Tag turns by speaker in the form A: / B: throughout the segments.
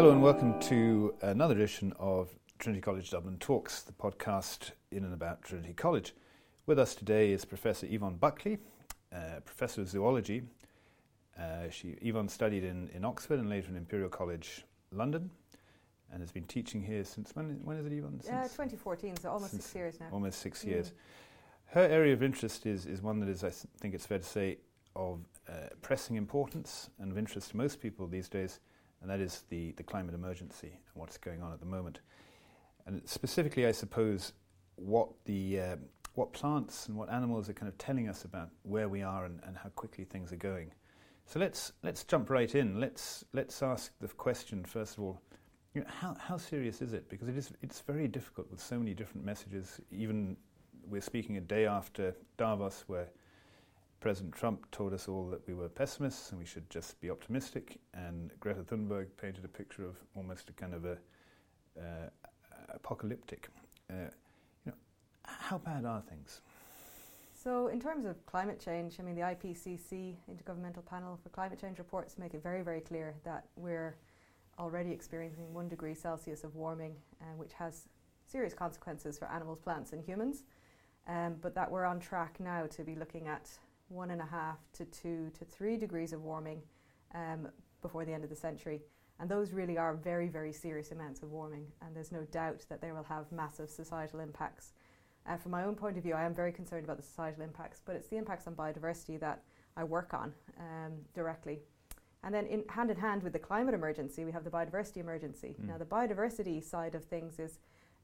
A: Hello and welcome to another edition of Trinity College Dublin Talks, the podcast in and about Trinity College. With us today is Professor Yvonne Buckley, uh, Professor of Zoology. Uh, she, Yvonne studied in, in Oxford and later in Imperial College London and has been teaching here since when, when is it, Yvonne?
B: Yeah, 2014, so almost six years now.
A: Almost six mm. years. Her area of interest is, is one that is, I think it's fair to say, of uh, pressing importance and of interest to most people these days and that is the, the climate emergency and what's going on at the moment. And specifically, I suppose, what the uh, what plants and what animals are kind of telling us about where we are and, and how quickly things are going. So let's let's jump right in. Let's let's ask the question first of all. You know, how how serious is it? Because it is it's very difficult with so many different messages. Even we're speaking a day after Davos, where President Trump told us all that we were pessimists and we should just be optimistic, and Greta Thunberg painted a picture of almost a kind of a uh, apocalyptic. Uh, you know, how bad are things?
B: So, in terms of climate change, I mean, the IPCC, Intergovernmental Panel for Climate Change reports, make it very, very clear that we're already experiencing one degree Celsius of warming, uh, which has serious consequences for animals, plants, and humans. Um, but that we're on track now to be looking at one and a half to two to three degrees of warming um, before the end of the century. And those really are very, very serious amounts of warming, and there's no doubt that they will have massive societal impacts. Uh, from my own point of view, I am very concerned about the societal impacts, but it's the impacts on biodiversity that I work on um, directly. And then, in hand in hand with the climate emergency, we have the biodiversity emergency. Mm. Now, the biodiversity side of things is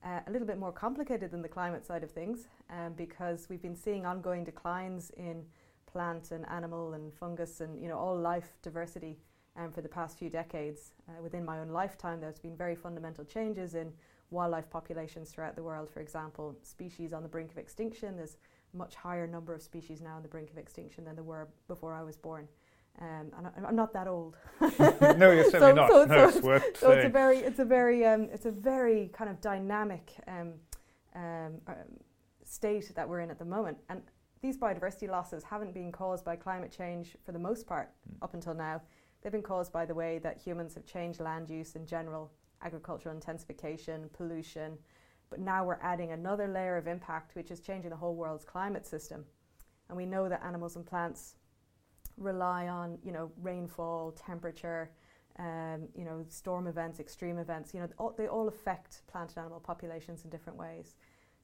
B: uh, a little bit more complicated than the climate side of things um, because we've been seeing ongoing declines in plant and animal and fungus and you know all life diversity um, for the past few decades. Uh, within my own lifetime, there's been very fundamental changes in wildlife populations throughout the world. For example, species on the brink of extinction. There's a much higher number of species now on the brink of extinction than there were before I was born. Um, and I, am not that old.
A: no, you're certainly so, not. So, no, so, it's,
B: so it's a very, it's a very, um, it's a very kind of dynamic um, um, um, state that we're in at the moment. And these biodiversity losses haven't been caused by climate change for the most part mm. up until now. They've been caused by the way that humans have changed land use in general, agricultural intensification, pollution. But now we're adding another layer of impact, which is changing the whole world's climate system. And we know that animals and plants rely on, you know, rainfall, temperature, um, you know, storm events, extreme events. You know, all, they all affect plant and animal populations in different ways.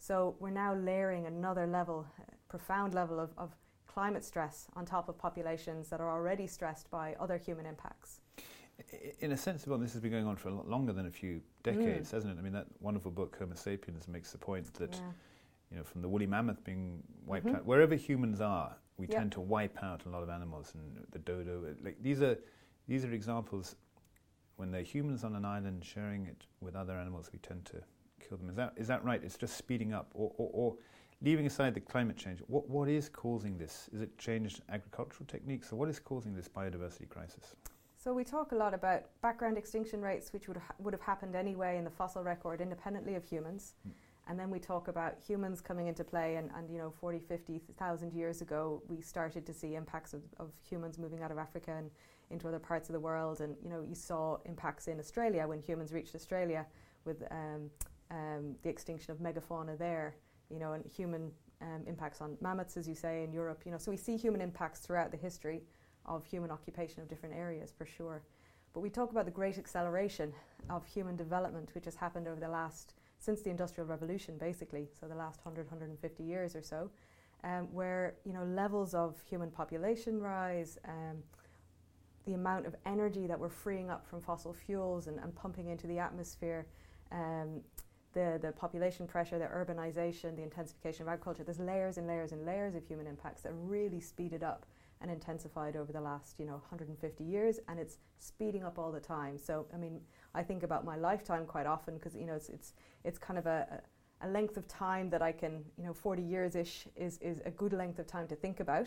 B: So we're now layering another level, profound level of, of climate stress on top of populations that are already stressed by other human impacts.
A: In a sense, well, this has been going on for a lot longer than a few decades, mm. hasn't it? I mean, that wonderful book Homo Sapiens makes the point that, yeah. you know, from the woolly mammoth being wiped mm-hmm. out, wherever humans are, we yep. tend to wipe out a lot of animals, and the dodo. Like these are these are examples when they're humans on an island sharing it with other animals, we tend to kill them. Is that, is that right? It's just speeding up? Or, or, or leaving aside the climate change, what, what is causing this? Is it changed agricultural techniques? Or what is causing this biodiversity crisis?
B: So we talk a lot about background extinction rates, which would, ha- would have happened anyway in the fossil record independently of humans. Mm. And then we talk about humans coming into play, and, and you know, 40, 50,000 years ago, we started to see impacts of, of humans moving out of Africa and into other parts of the world. And you know, you saw impacts in Australia when humans reached Australia with um, um, the extinction of megafauna there, you know, and human um, impacts on mammoths, as you say, in Europe. You know, so we see human impacts throughout the history of human occupation of different areas, for sure. But we talk about the great acceleration of human development, which has happened over the last, since the Industrial Revolution, basically, so the last 100, 150 years or so, um, where, you know, levels of human population rise, um, the amount of energy that we're freeing up from fossil fuels and, and pumping into the atmosphere, um, the, the population pressure, the urbanization, the intensification of agriculture, there's layers and layers and layers of human impacts that really speeded up and intensified over the last, you know, 150 years, and it's speeding up all the time. So, I mean, I think about my lifetime quite often because, you know, it's, it's, it's kind of a, a length of time that I can, you know, 40 years-ish is, is a good length of time to think about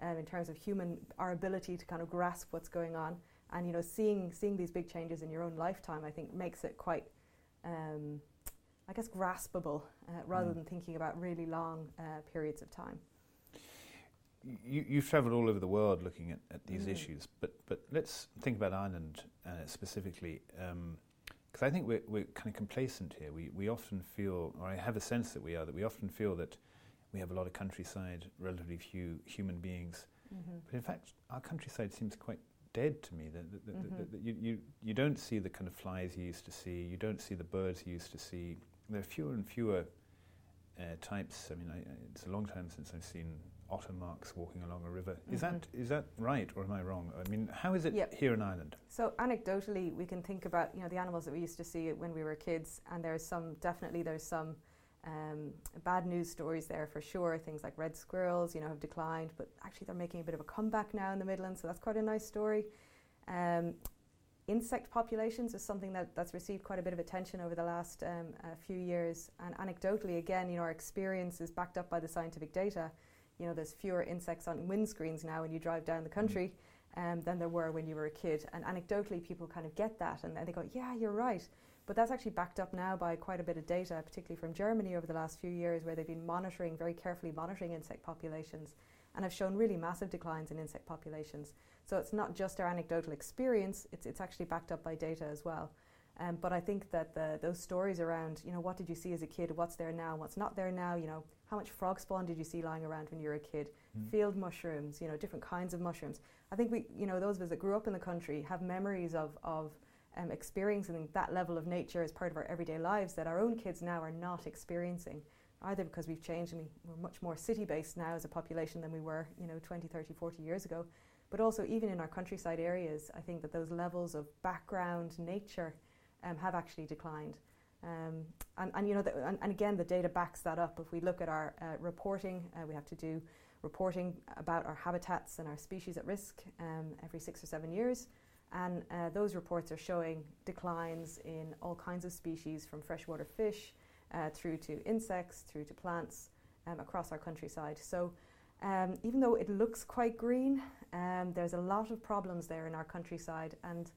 B: um, in terms of human, our ability to kind of grasp what's going on. And, you know, seeing, seeing these big changes in your own lifetime, I think makes it quite, um, I guess, graspable uh, rather mm. than thinking about really long uh, periods of time.
A: You, you've travelled all over the world looking at, at these mm. issues, but, but let's think about Ireland uh, specifically, because um, I think we're, we're kind of complacent here. We, we often feel, or I have a sense that we are, that we often feel that we have a lot of countryside, relatively few human beings. Mm-hmm. But in fact, our countryside seems quite dead to me. That, that, mm-hmm. that, you, you, you don't see the kind of flies you used to see, you don't see the birds you used to see. There are fewer and fewer uh, types. I mean, I, it's a long time since I've seen otter marks walking along a river. Is mm-hmm. that is that right or am I wrong? I mean, how is it yep. here in Ireland?
B: So anecdotally, we can think about you know the animals that we used to see when we were kids, and there's some definitely there's some um, bad news stories there for sure. Things like red squirrels, you know, have declined, but actually they're making a bit of a comeback now in the Midlands, so that's quite a nice story. Um, insect populations is something that, that's received quite a bit of attention over the last um, few years, and anecdotally, again, you know, our experience is backed up by the scientific data. You know, there's fewer insects on windscreens now when you drive down the mm. country um, than there were when you were a kid, and anecdotally, people kind of get that, and they go, "Yeah, you're right." But that's actually backed up now by quite a bit of data, particularly from Germany over the last few years, where they've been monitoring, very carefully monitoring insect populations and have shown really massive declines in insect populations. So it's not just our anecdotal experience, it's, it's actually backed up by data as well. Um, but I think that the, those stories around, you know, what did you see as a kid, what's there now, what's not there now, you know, how much frog spawn did you see lying around when you were a kid, mm. field mushrooms, you know, different kinds of mushrooms. I think we, you know, those of us that grew up in the country have memories of, of um, experiencing that level of nature as part of our everyday lives that our own kids now are not experiencing either because we've changed and we, we're much more city based now as a population than we were you know 20 30 40 years ago but also even in our countryside areas i think that those levels of background nature um, have actually declined. Um, and, and, you know the, and, and, again the data backs that up. If we look at our uh, reporting uh, we have to do reporting about our habitats and our species at risk um, every six or seven years. And uh, those reports are showing declines in all kinds of species from freshwater fish uh, through to insects, through to plants um, across our countryside. So um, even though it looks quite green, um, there's a lot of problems there in our countryside. And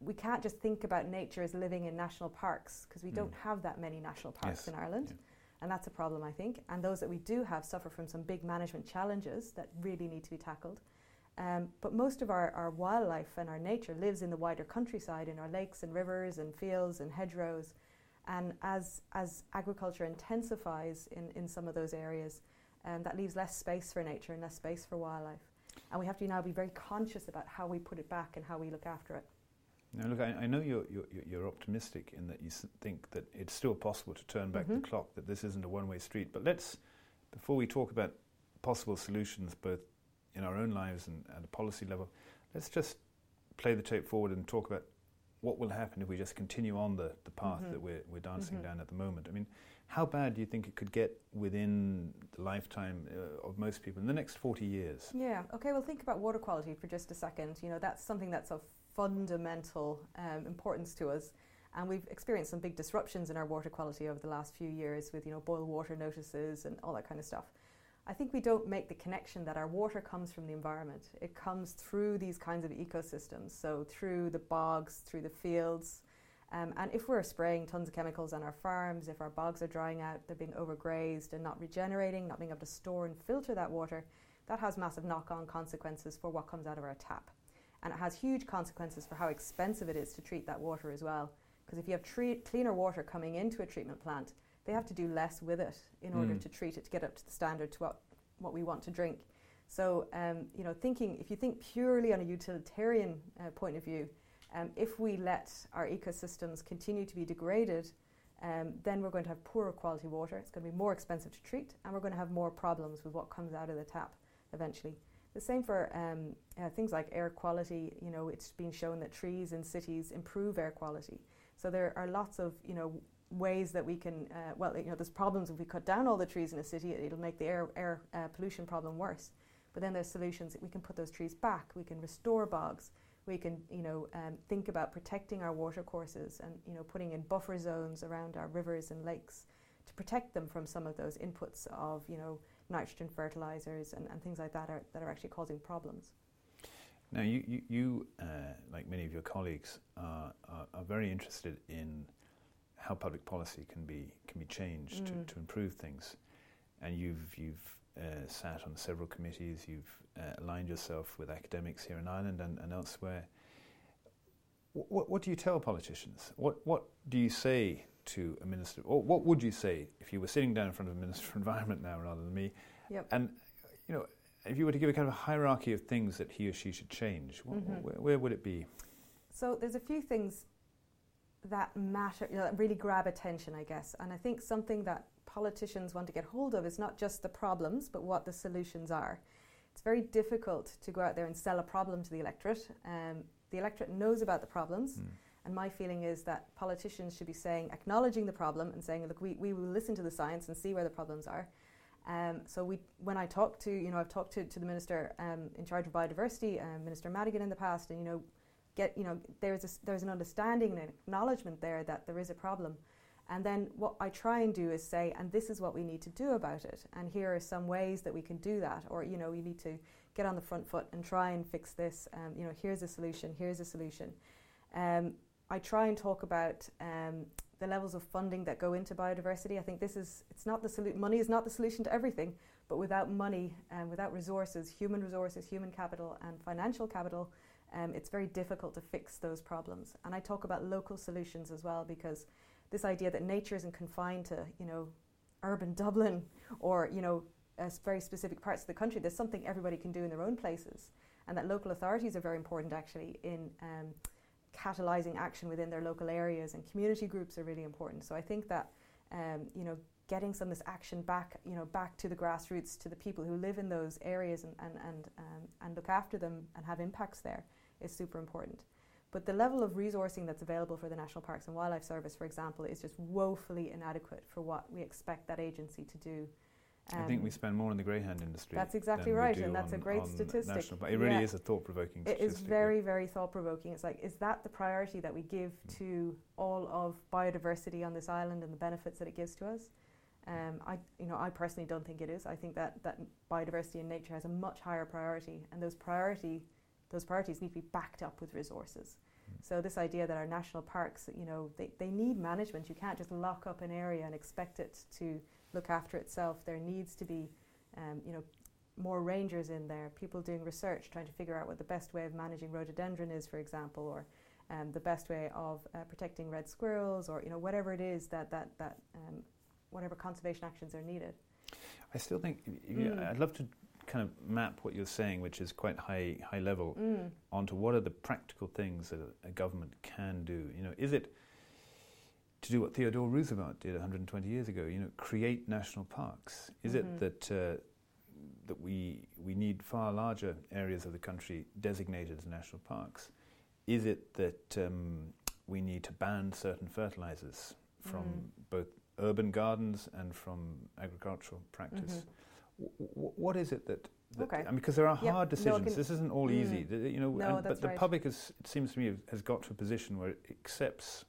B: we can't just think about nature as living in national parks because we mm. don't have that many national parks yes. in Ireland. Yeah. And that's a problem, I think. And those that we do have suffer from some big management challenges that really need to be tackled. Um, but most of our, our wildlife and our nature lives in the wider countryside, in our lakes and rivers and fields and hedgerows. And as, as agriculture intensifies in, in some of those areas, um, that leaves less space for nature and less space for wildlife. And we have to now be very conscious about how we put it back and how we look after it.
A: Now, look, I, I know you're, you're, you're, optimistic in that you think that it's still possible to turn back mm-hmm. the clock, that this isn't a one way street. But let's, before we talk about possible solutions, both in our own lives and at a policy level, let's just play the tape forward and talk about what will happen if we just continue on the, the path mm-hmm. that we're, we're dancing mm-hmm. down at the moment. I mean, how bad do you think it could get within the lifetime uh, of most people in the next 40 years?
B: Yeah, okay, well, think about water quality for just a second. You know, that's something that's of fundamental um, importance to us. And we've experienced some big disruptions in our water quality over the last few years with, you know, boil water notices and all that kind of stuff. I think we don't make the connection that our water comes from the environment. It comes through these kinds of ecosystems, so through the bogs, through the fields. Um, and if we're spraying tons of chemicals on our farms, if our bogs are drying out, they're being overgrazed and not regenerating, not being able to store and filter that water, that has massive knock on consequences for what comes out of our tap. And it has huge consequences for how expensive it is to treat that water as well. Because if you have tre- cleaner water coming into a treatment plant, they have to do less with it in order mm. to treat it to get up to the standard to what, what we want to drink. So, um, you know, thinking, if you think purely on a utilitarian uh, point of view, um, if we let our ecosystems continue to be degraded, um, then we're going to have poorer quality water. It's going to be more expensive to treat, and we're going to have more problems with what comes out of the tap eventually. The same for um, uh, things like air quality. You know, it's been shown that trees in cities improve air quality. So there are lots of you know ways that we can, uh, well, you know, there's problems if we cut down all the trees in a city, it'll make the air, air uh, pollution problem worse. But then there's solutions we can put those trees back, we can restore bogs, we can, you know, um, think about protecting our water courses and, you know, putting in buffer zones around our rivers and lakes to protect them from some of those inputs of, you know, nitrogen fertilizers and, and things like that are, that are actually causing problems.
A: Now, you, you, you uh, like many of your colleagues, uh, are, are very interested in how public policy can be can be changed mm. to, to improve things. And you've you've uh, sat on several committees. You've uh, aligned yourself with academics here in Ireland and, and elsewhere. what, what do you tell politicians? What, what do you say to a minister, or what would you say if you were sitting down in front of a minister for environment now rather than me?
B: Yep.
A: And you know, if you were to give a kind of a hierarchy of things that he or she should change, mm-hmm. where, where, would it be?
B: So there's a few things that matter, you know, that really grab attention, I guess. And I think something that politicians want to get hold of is not just the problems, but what the solutions are. It's very difficult to go out there and sell a problem to the electorate. Um, the electorate knows about the problems. Mm. And my feeling is that politicians should be saying, acknowledging the problem and saying, look, we, we will listen to the science and see where the problems are. Um, so we, when I talk to, you know, I've talked to, to the minister um, in charge of biodiversity, um, Minister Madigan in the past, and you know, get, you know, there's a, there's an understanding and an acknowledgement there that there is a problem. And then what I try and do is say, and this is what we need to do about it. And here are some ways that we can do that. Or, you know, we need to get on the front foot and try and fix this. Um, you know, here's a solution, here's a solution. Um, I try and talk about um, the levels of funding that go into biodiversity. I think this is, it's not the solution, money is not the solution to everything, but without money and without resources, human resources, human capital, and financial capital, um, it's very difficult to fix those problems. And I talk about local solutions as well because this idea that nature isn't confined to, you know, urban Dublin or, you know, very specific parts of the country. There's something everybody can do in their own places. And that local authorities are very important actually in um, catalysing action within their local areas and community groups are really important. So I think that, um, you know, getting some of this action back, you know, back to the grassroots, to the people who live in those areas and, and, and, um, and look after them and have impacts there is super important. But the level of resourcing that's available for the National Parks and Wildlife Service, for example, is just woefully inadequate for what we expect that agency to do.
A: Um, I think we um, spend more on the greyhound industry.
B: That's exactly right, and that's
A: on,
B: a great statistic.
A: But it really yeah. is a thought-provoking.
B: It is very, yeah. very thought-provoking. It's like, is that the priority that we give mm. to all of biodiversity on this island and the benefits that it gives to us? Um, I, you know, I personally don't think it is. I think that, that biodiversity in nature has a much higher priority, and those priority those priorities need to be backed up with resources. Mm. So this idea that our national parks, you know, they, they need management. You can't just lock up an area and expect it to look after itself. There needs to be, um, you know, more rangers in there, people doing research, trying to figure out what the best way of managing rhododendron is, for example, or um, the best way of uh, protecting red squirrels, or you know whatever it is that that that um, whatever conservation actions are needed.
A: I still think mm. I'd love to kind of map what you're saying, which is quite high high level, mm. onto what are the practical things that a, a, government can do. You know, is it to do what Theodore Roosevelt did 120 years ago? You know, create national parks. Is mm-hmm. it that uh, that we we need far larger areas of the country designated as national parks? Is it that um, we need to ban certain fertilizers from mm. both urban gardens and from agricultural practice? Mm-hmm what is it that, that okay. I mean, because there are yep. hard decisions. No, this isn't all mm. easy, you know.
B: No,
A: and, but the right. public, is, it seems to me, has got to a position where it accepts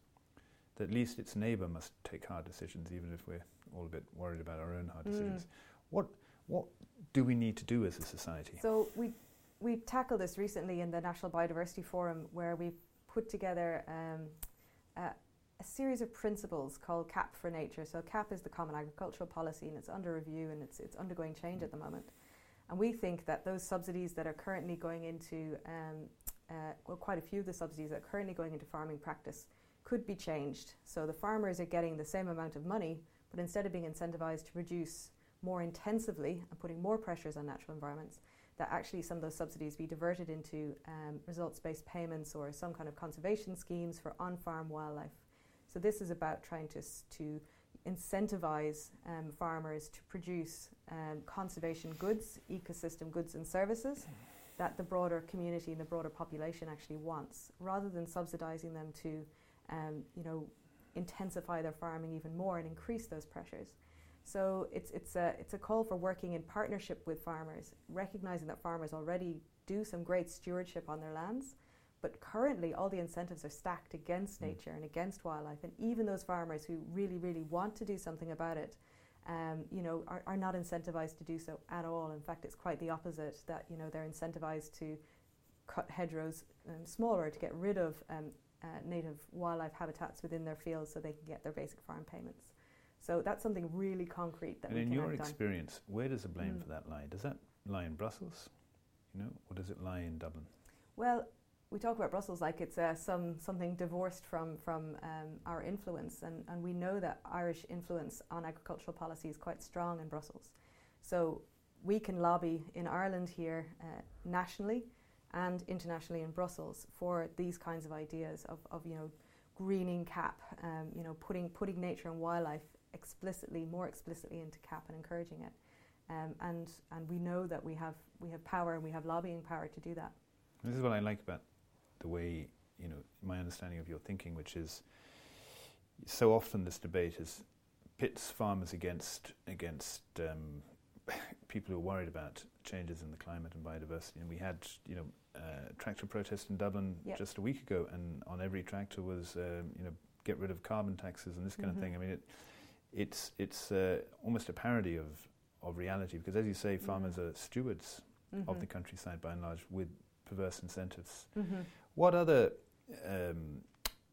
A: that at least its neighbour must take hard decisions, even if we're all a bit worried about our own hard mm. decisions. What what do we need to do as a society?
B: So we we tackled this recently in the National Biodiversity Forum, where we put together. Um, uh, a series of principles called CAP for Nature. So CAP is the Common Agricultural Policy and it's under review and it's, it's undergoing change at the moment. And we think that those subsidies that are currently going into, um, uh, well, quite a few of the subsidies that are currently going into farming practice could be changed. So the farmers are getting the same amount of money, but instead of being incentivized to produce more intensively and putting more pressures on natural environments, that actually some of those subsidies be diverted into um, results based payments or some kind of conservation schemes for on farm wildlife. So this is about trying to, to incentivize um, farmers to produce um, conservation goods, ecosystem goods and services that the broader community and the broader population actually wants, rather than subsidizing them to, um, you know, intensify their farming even more and increase those pressures. So it's, it's, a, it's a call for working in partnership with farmers, recognizing that farmers already do some great stewardship on their lands, but currently, all the incentives are stacked against mm. nature and against wildlife. And even those farmers who really, really want to do something about it, um, you know, are, are not incentivized to do so at all. In fact, it's quite the opposite. That you know, they're incentivized to cut hedgerows um, smaller to get rid of um, uh, native wildlife habitats within their fields, so they can get their basic farm payments. So that's something really concrete that.
A: And
B: we
A: in your
B: experience,
A: on. where does the blame mm. for that lie? Does that lie in Brussels, you know, or does it lie in Dublin?
B: Well, we talk about Brussels like it's uh, some something divorced from from um, our influence, and, and we know that Irish influence on agricultural policy is quite strong in Brussels. So we can lobby in Ireland here uh, nationally and internationally in Brussels for these kinds of ideas of, of you know greening CAP, um, you know putting putting nature and wildlife explicitly more explicitly into CAP and encouraging it. Um, and and we know that we have we have power and we have lobbying power to do that.
A: This is what I like about the way, you know, my understanding of your thinking, which is so often this debate is pits farmers against against um, people who are worried about changes in the climate and biodiversity. And we had, you know, uh, tractor protest in Dublin
B: yep.
A: just a week ago, and on every tractor was, um, you know, get rid of carbon taxes and this kind mm-hmm. of thing. I mean, it, it's it's uh, almost a parody of of reality because, as you say, farmers mm-hmm. are stewards mm-hmm. of the countryside by and large with perverse incentives.
B: Mm-hmm.
A: What other um,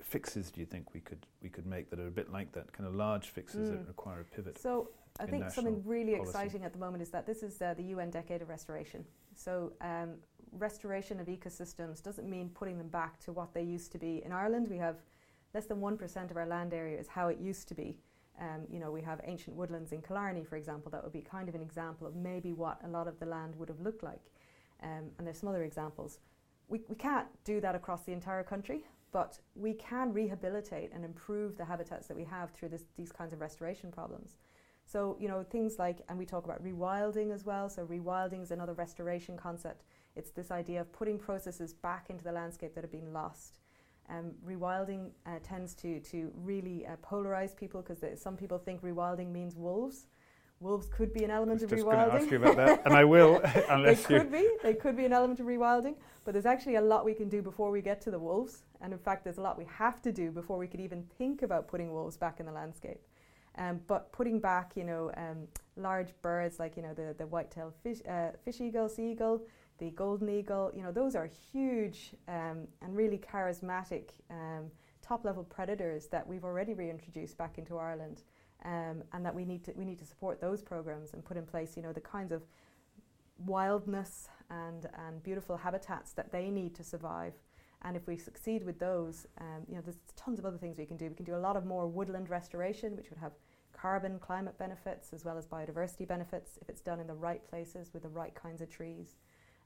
A: fixes do you think we could we could make that are a bit like that kind of large fixes mm. that require a pivot?
B: So I think something really policy. exciting at the moment is that this is uh, the UN Decade of Restoration. So um, restoration of ecosystems doesn't mean putting them back to what they used to be. In Ireland, we have less than one percent of our land area is how it used to be. Um, you know, we have ancient woodlands in Killarney, for example. That would be kind of an example of maybe what a lot of the land would have looked like. Um, and there's some other examples. We, we can't do that across the entire country, but we can rehabilitate and improve the habitats that we have through this, these kinds of restoration problems. So, you know, things like, and we talk about rewilding as well. So, rewilding is another restoration concept. It's this idea of putting processes back into the landscape that have been lost. Um, rewilding uh, tends to, to really uh, polarize people because some people think rewilding means wolves wolves could be an element of
A: just
B: rewilding.
A: Just ask you about that, and I will, unless
B: they could be. They could be an element of rewilding, but there's actually a lot we can do before we get to the wolves, and in fact, there's a lot we have to do before we could even think about putting wolves back in the landscape. Um, but putting back, you know, um, large birds like you know the the white-tailed fish, uh, fish eagle, sea eagle, the golden eagle, you know, those are huge um, and really charismatic um, top-level predators that we've already reintroduced back into Ireland um, and that we need to we need to support those programs and put in place you know the kinds of wildness and and beautiful habitats that they need to survive. And if we succeed with those, um, you know, there's tons of other things we can do. We can do a lot of more woodland restoration, which would have carbon climate benefits as well as biodiversity benefits if it's done in the right places with the right kinds of trees.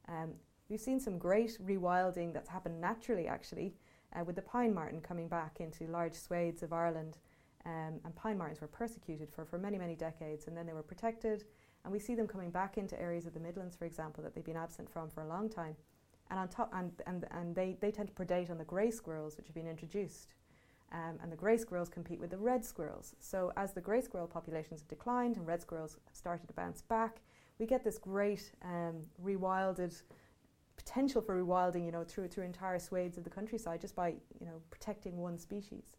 B: Um, we've seen some great rewilding that's happened naturally, actually, uh, with the pine marten coming back into large swathes of Ireland um, and pine martens were persecuted for, for many, many decades, and then they were protected. And we see them coming back into areas of the Midlands, for example, that they've been absent from for a long time. And on top, and, and, and they, they tend to predate on the grey squirrels, which have been introduced. Um, and the grey squirrels compete with the red squirrels. So as the grey squirrel populations have declined and red squirrels have started to bounce back, we get this great um, rewilded potential for rewilding, you know, through through entire swathes of the countryside just by you know protecting one species.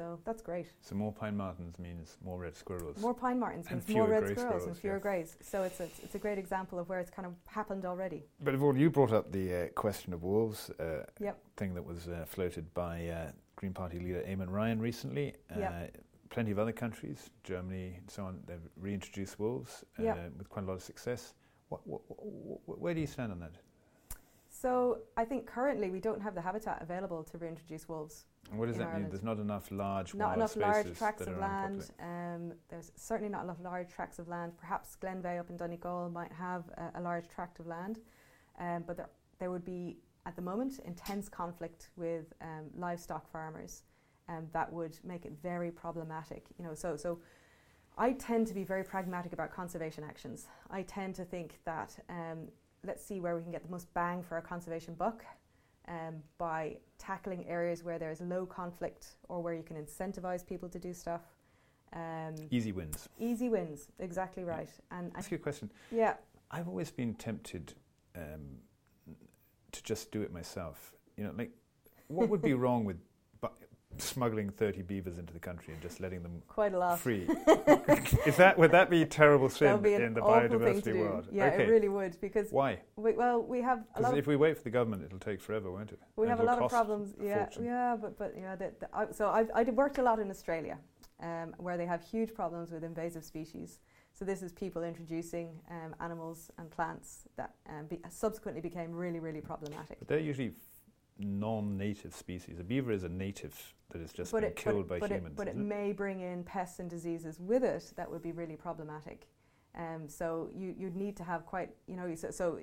B: So that's great.
A: So more pine martens means more red squirrels.
B: More pine martens means more red squirrels, squirrels, and fewer yeah. greys. So it's a, it's a great example of where it's kind of happened already.
A: But Yvonne, you brought up the uh, question of wolves
B: uh,
A: yep. thing that was uh, floated by uh, Green Party leader Eamon Ryan recently.
B: Yep.
A: Uh, plenty of other countries, Germany and so on, they've reintroduced wolves uh,
B: yep.
A: with quite a lot of success. What, what, what, where do you stand on that?
B: So I think currently we don't have the habitat available to reintroduce wolves.
A: And what does that
B: Ireland.
A: mean? There's not enough large
B: not enough large tracts of land. Um, there's certainly not enough large tracts of land. Perhaps Glenveagh up in Donegal might have a, a large tract of land, um, but there, there would be at the moment intense conflict with um, livestock farmers, um, that would make it very problematic. You know, so so. I tend to be very pragmatic about conservation actions. I tend to think that um, let's see where we can get the most bang for our conservation buck um, by tackling areas where there's low conflict or where you can incentivize people to do stuff. Um,
A: easy wins.
B: Easy wins, exactly right.
A: Yeah. And ask you a question.
B: Yeah.
A: I've always been tempted um, to just do it myself. You know, like, what would be wrong with smuggling 30 beavers into the country and just letting them
B: quite a lot
A: free. Is that would that be a terrible sin
B: be
A: in the biodiversity world?
B: Yeah,
A: okay.
B: it really would because
A: why?
B: We, well, we have a lot.
A: if we wait for the government, it'll take forever, won't it?
B: We
A: and
B: have a lot of problems. Yeah, yeah, but but yeah. The, the, I, so I've I worked a lot in Australia, um, where they have huge problems with invasive species. So this is people introducing um, animals and plants that um, be, subsequently became really really problematic.
A: But they're usually non-native species. A beaver is a native that has just
B: but
A: been
B: it,
A: killed
B: it,
A: by
B: but
A: humans.
B: It, but it
A: isn't
B: may bring in pests and diseases with it that would be really problematic. Um, so you, you'd need to have quite, you know, so, so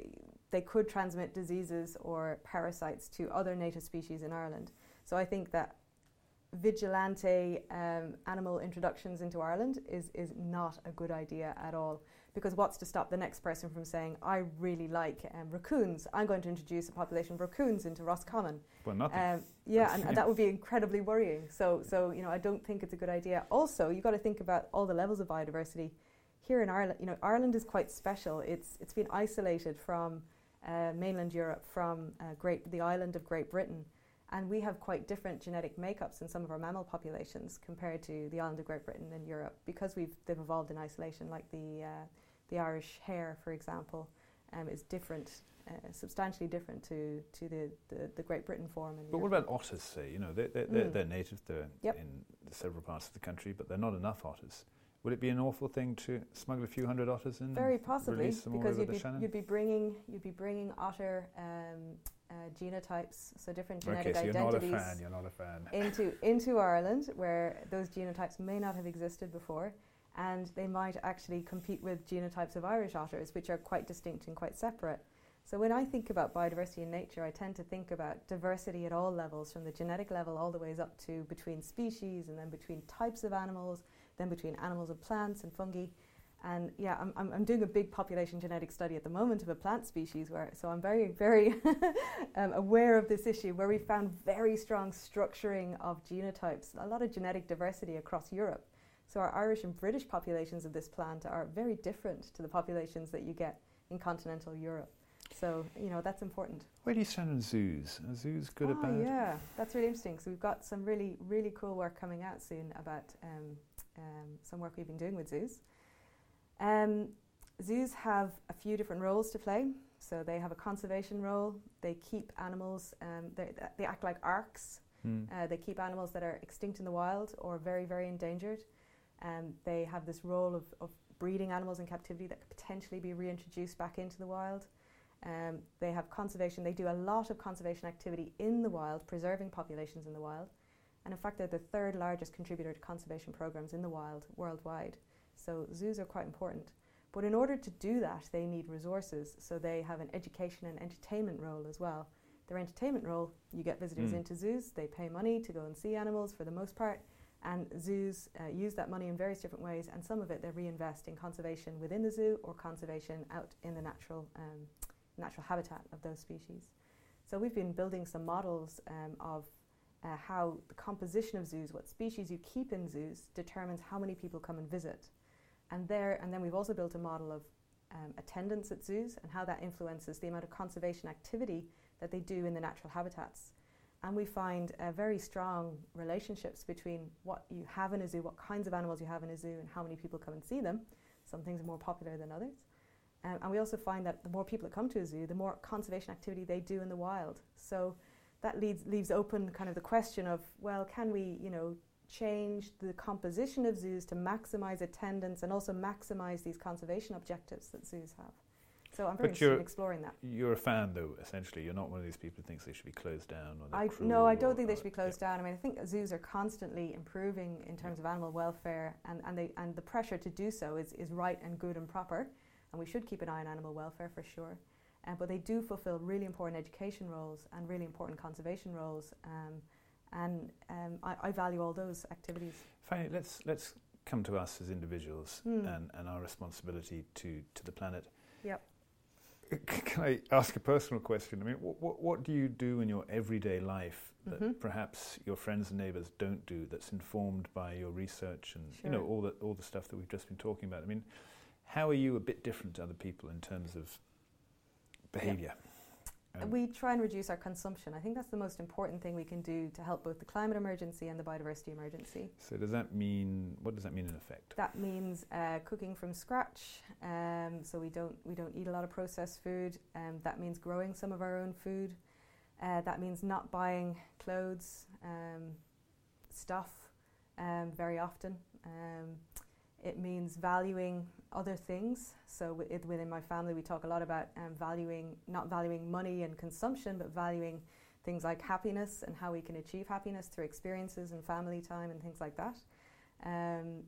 B: they could transmit diseases or parasites to other native species in Ireland. So I think that vigilante um, animal introductions into Ireland is, is not a good idea at all. Because what's to stop the next person from saying, I really like um, raccoons, I'm going to introduce a population of raccoons into Roscommon.
A: Well, nothing.
B: Um, yeah, and, and that would be incredibly worrying. So, so you know, I don't think it's a good idea. Also, you've got to think about all the levels of biodiversity here in Ireland. You know, Ireland is quite special. It's it's been isolated from uh, mainland Europe, from uh, Great the island of Great Britain, and we have quite different genetic makeups in some of our mammal populations compared to the island of Great Britain and Europe because we've they've evolved in isolation. Like the uh, the Irish hare, for example, um, is different. Uh, substantially different to, to the, the, the Great Britain form.
A: But what about otters, say? You know, they're, they're, they're,
B: Mm.
A: they're native, they're
B: Yep.
A: in several parts of the country, but there are not enough otters. Would it be an awful thing to smuggle a few hundred otters in?
B: Very possibly, because you'd be, you'd be bringing you'd be bringing otter um, uh, genotypes, so different
A: okay,
B: genetic
A: so you're not a
B: identities
A: fan, you're not a fan.
B: into into Ireland, where those genotypes may not have existed before, and they might actually compete with genotypes of Irish otters, which are quite distinct and quite separate. So when I think about biodiversity in nature, I tend to think about diversity at all levels, from the genetic level all the ways up to between species, and then between types of animals, then between animals and plants and fungi. And yeah, I'm, I'm, I'm doing a big population genetic study at the moment of a plant species, where so I'm very, very um, aware of this issue, where we found very strong structuring of genotypes, a lot of genetic diversity across Europe. So our Irish and British populations of this plant are very different to the populations that you get in continental Europe. So you know that's important.
A: Where do you stand on zoos? Are zoos good bad?
B: Yeah, that's really interesting. So we've got some really, really cool work coming out soon about um, um, some work we've been doing with zoos. Um, zoos have a few different roles to play. So they have a conservation role. They keep animals. Um, they, they act like arks.
A: Hmm.
B: Uh, they keep animals that are extinct in the wild or very, very endangered. Um, they have this role of, of breeding animals in captivity that could potentially be reintroduced back into the wild. Um, they have conservation, they do a lot of conservation activity in the wild, preserving populations in the wild. And in fact, they're the third largest contributor to conservation programs in the wild worldwide. So zoos are quite important. But in order to do that, they need resources. So they have an education and entertainment role as well. Their entertainment role, you get visitors
A: Mm.
B: into zoos, they pay money to go and see animals for the most part. And zoos uh, use that money in various different ways, and some of it they reinvest in conservation within the zoo or conservation out in the natural, um, natural habitat of those species. So we've been building some models um, of uh, how the composition of zoos, what species you keep in zoos, determines how many people come and visit. And there, and then we've also built a model of um, attendance at zoos and how that influences the amount of conservation activity that they do in the natural habitats. And we find uh, very strong relationships between what you have in a zoo, what kinds of animals you have in a zoo, and how many people come and see them. Some things are more popular than others. Um, and we also find that the more people that come to a zoo, the more conservation activity they do in the wild. So that leads, leaves open kind of the question of, well, can we, you know, change the composition of zoos to maximize attendance and also maximize these conservation objectives that zoos have? So I'm very
A: But
B: interested in exploring that.
A: You're a fan, though, essentially. You're not one of these people who thinks they should be closed down
B: I, no, I don't think they should be closed down. I mean, I think zoos are constantly improving in terms of animal welfare, and, and, they, and the pressure to do so is, is right and good and proper, and we should keep an eye on animal welfare for sure. Uh, but they do fulfill really important education roles and really important conservation roles, um, and um, I, I value all those activities.
A: Finally, let's let's come to us as individuals
B: Hmm.
A: and, and our responsibility to, to the planet.
B: Yep.
A: Can I ask a personal question? I mean, what, what, what do you do in your everyday life that
B: Mhm.
A: perhaps your friends and neighbours don't do that's informed by your research and you know all the all the stuff that we've just been talking about? I mean, how are you a bit different to other people in terms of behaviour? Um,
B: we try and reduce our consumption. I think that's the most important thing we can do to help both the climate emergency and the biodiversity emergency.
A: so does that mean what does that mean in effect?
B: That means uh, cooking from scratch. Um, so we don't we don't eat a lot of processed food. Um, that means growing some of our own food. Uh, that means not buying clothes, um, stuff um, very often. It means valuing other things. So wi- within my family, we talk a lot about um, valuing not valuing money and consumption, but valuing things like happiness and how we can achieve happiness through experiences and family time and things like that. Um,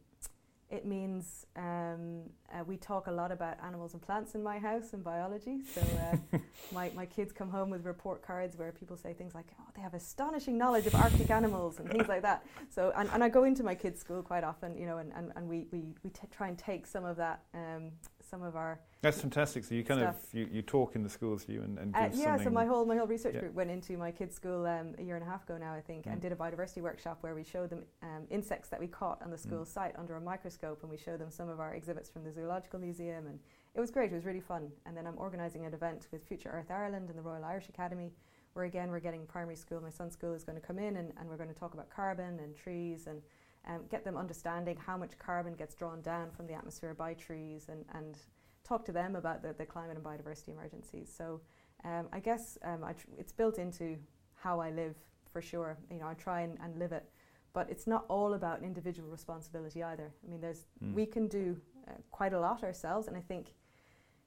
B: it means um, uh, we talk a lot about animals and plants in my house and biology. So uh, my, my kids come home with report cards where people say things like, oh, they have astonishing knowledge of Arctic animals and things like that. So, and, and I go into my kids' school quite often, you know, and, and, and we, we, we t- try and take some of that, um, some of our
A: that's fantastic. So you kind
B: stuff.
A: of you, you talk in the schools, you and, and
B: uh, yeah. So my whole my whole research
A: Yeah.
B: group went into my kids' school um, a year and a half ago now, I think, and
A: Mm.
B: did a biodiversity workshop where we showed them um, insects that we caught on the school
A: Mm.
B: site under a microscope, and we showed them some of our exhibits from the zoological museum, and it was great. It was really fun. And then I'm organising an event with Future Earth Ireland and the Royal Irish Academy, where again we're getting primary school. My son's school is going to come in, and, and we're going to talk about carbon and trees and. Um, get them understanding how much carbon gets drawn down from the atmosphere by trees and, and talk to them about the, the climate and biodiversity emergencies. So um, I guess um, I tr- it's built into how I live for sure. You know, I try and, and live it, but it's not all about individual responsibility either. I mean, there's
A: Mm.
B: we can do uh, quite a lot ourselves, and I think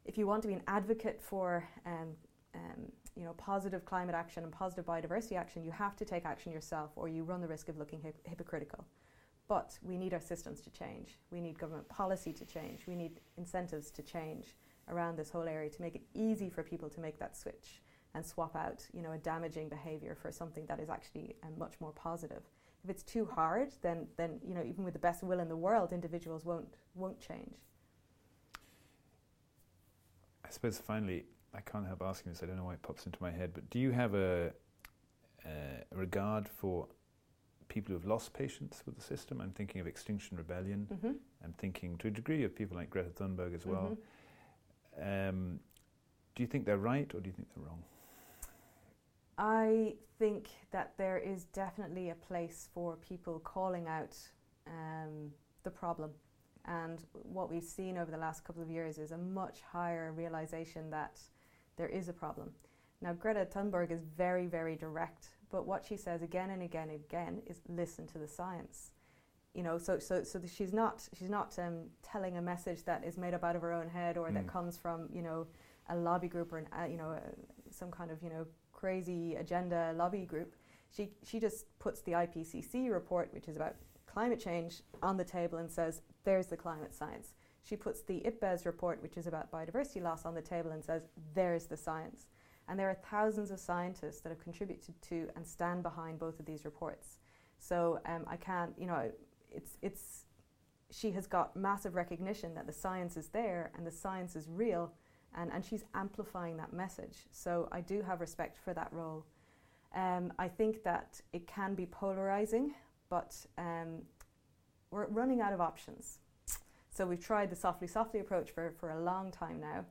B: if you want to be an advocate for um, um, you know positive climate action and positive biodiversity action, you have to take action yourself, or you run the risk of looking hip- hypocritical. But we need our systems to change. We need government policy to change. We need incentives to change around this whole area to make it easy for people to make that switch and swap out, you know, a damaging behaviour for something that is actually um, much more positive. If it's too hard, then, then you know, even with the best will in the world, individuals won't won't change.
A: I suppose finally, I can't help asking this. I don't know why it pops into my head, but do you have a regard for people who have lost patience with the system? I'm thinking of Extinction Rebellion.
B: Mm-hmm.
A: I'm thinking to a degree of people like Greta Thunberg as well.
B: Mm-hmm.
A: Um, do you think they're right or do you think they're wrong?
B: I think that there is definitely a place for people calling out um, the problem. And what we've seen over the last couple of years is a much higher realization that there is a problem. Now, Greta Thunberg is very, very direct, but what she says again and again and again is listen to the science. You know, so so so she's not she's not um, telling a message that is made up out of her own head or that
A: Mm.
B: comes from you know a lobby group or an, uh, you know uh, some kind of you know crazy agenda lobby group. She she just puts the IPCC report, which is about climate change, on the table and says, "There's the climate science." She puts the IPBES report, which is about biodiversity loss, on the table and says, "There's the science." And there are thousands of scientists that have contributed to and stand behind both of these reports. So um, I can't, you know, it's it's. She has got massive recognition that the science is there and the science is real, and, and she's amplifying that message. So I do have respect for that role. Um, I think that it can be polarizing, but um, we're running out of options. So we've tried the softly, softly approach for, for a long time now,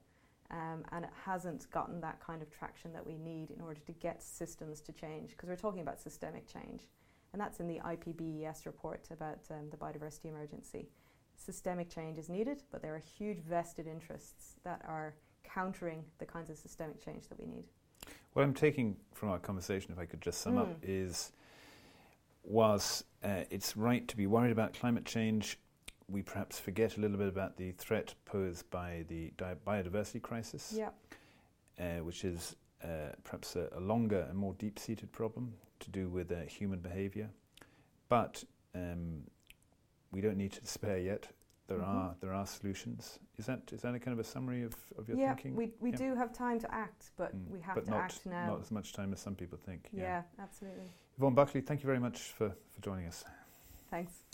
B: um, and it hasn't gotten that kind of traction that we need in order to get systems to change, because we're talking about systemic change. And that's in the IPBES report about um, the biodiversity emergency. Systemic change is needed, but there are huge vested interests that are countering the kinds of systemic change that we need.
A: What I'm taking from our conversation, if I could just sum up,
B: Mm.
A: is whilst uh, it's right to be worried about climate change, we perhaps forget a little bit about the threat posed by the di- biodiversity crisis,
B: Yeah.
A: uh, which is uh, perhaps a, a longer and more deep seated problem to do with uh, human behaviour. But um, we don't need to despair yet. There
B: Mhm.
A: are there are solutions. Is that is that a kind of a summary of, of your
B: yeah,
A: thinking?
B: we, we
A: Yeah.
B: do have time to act, but
A: Mm,
B: we have
A: but
B: to
A: not,
B: act now.
A: Not as much time as some people think.
B: yeah, absolutely.
A: Yvonne Buckley, thank you very much for, for joining us.
B: Thanks.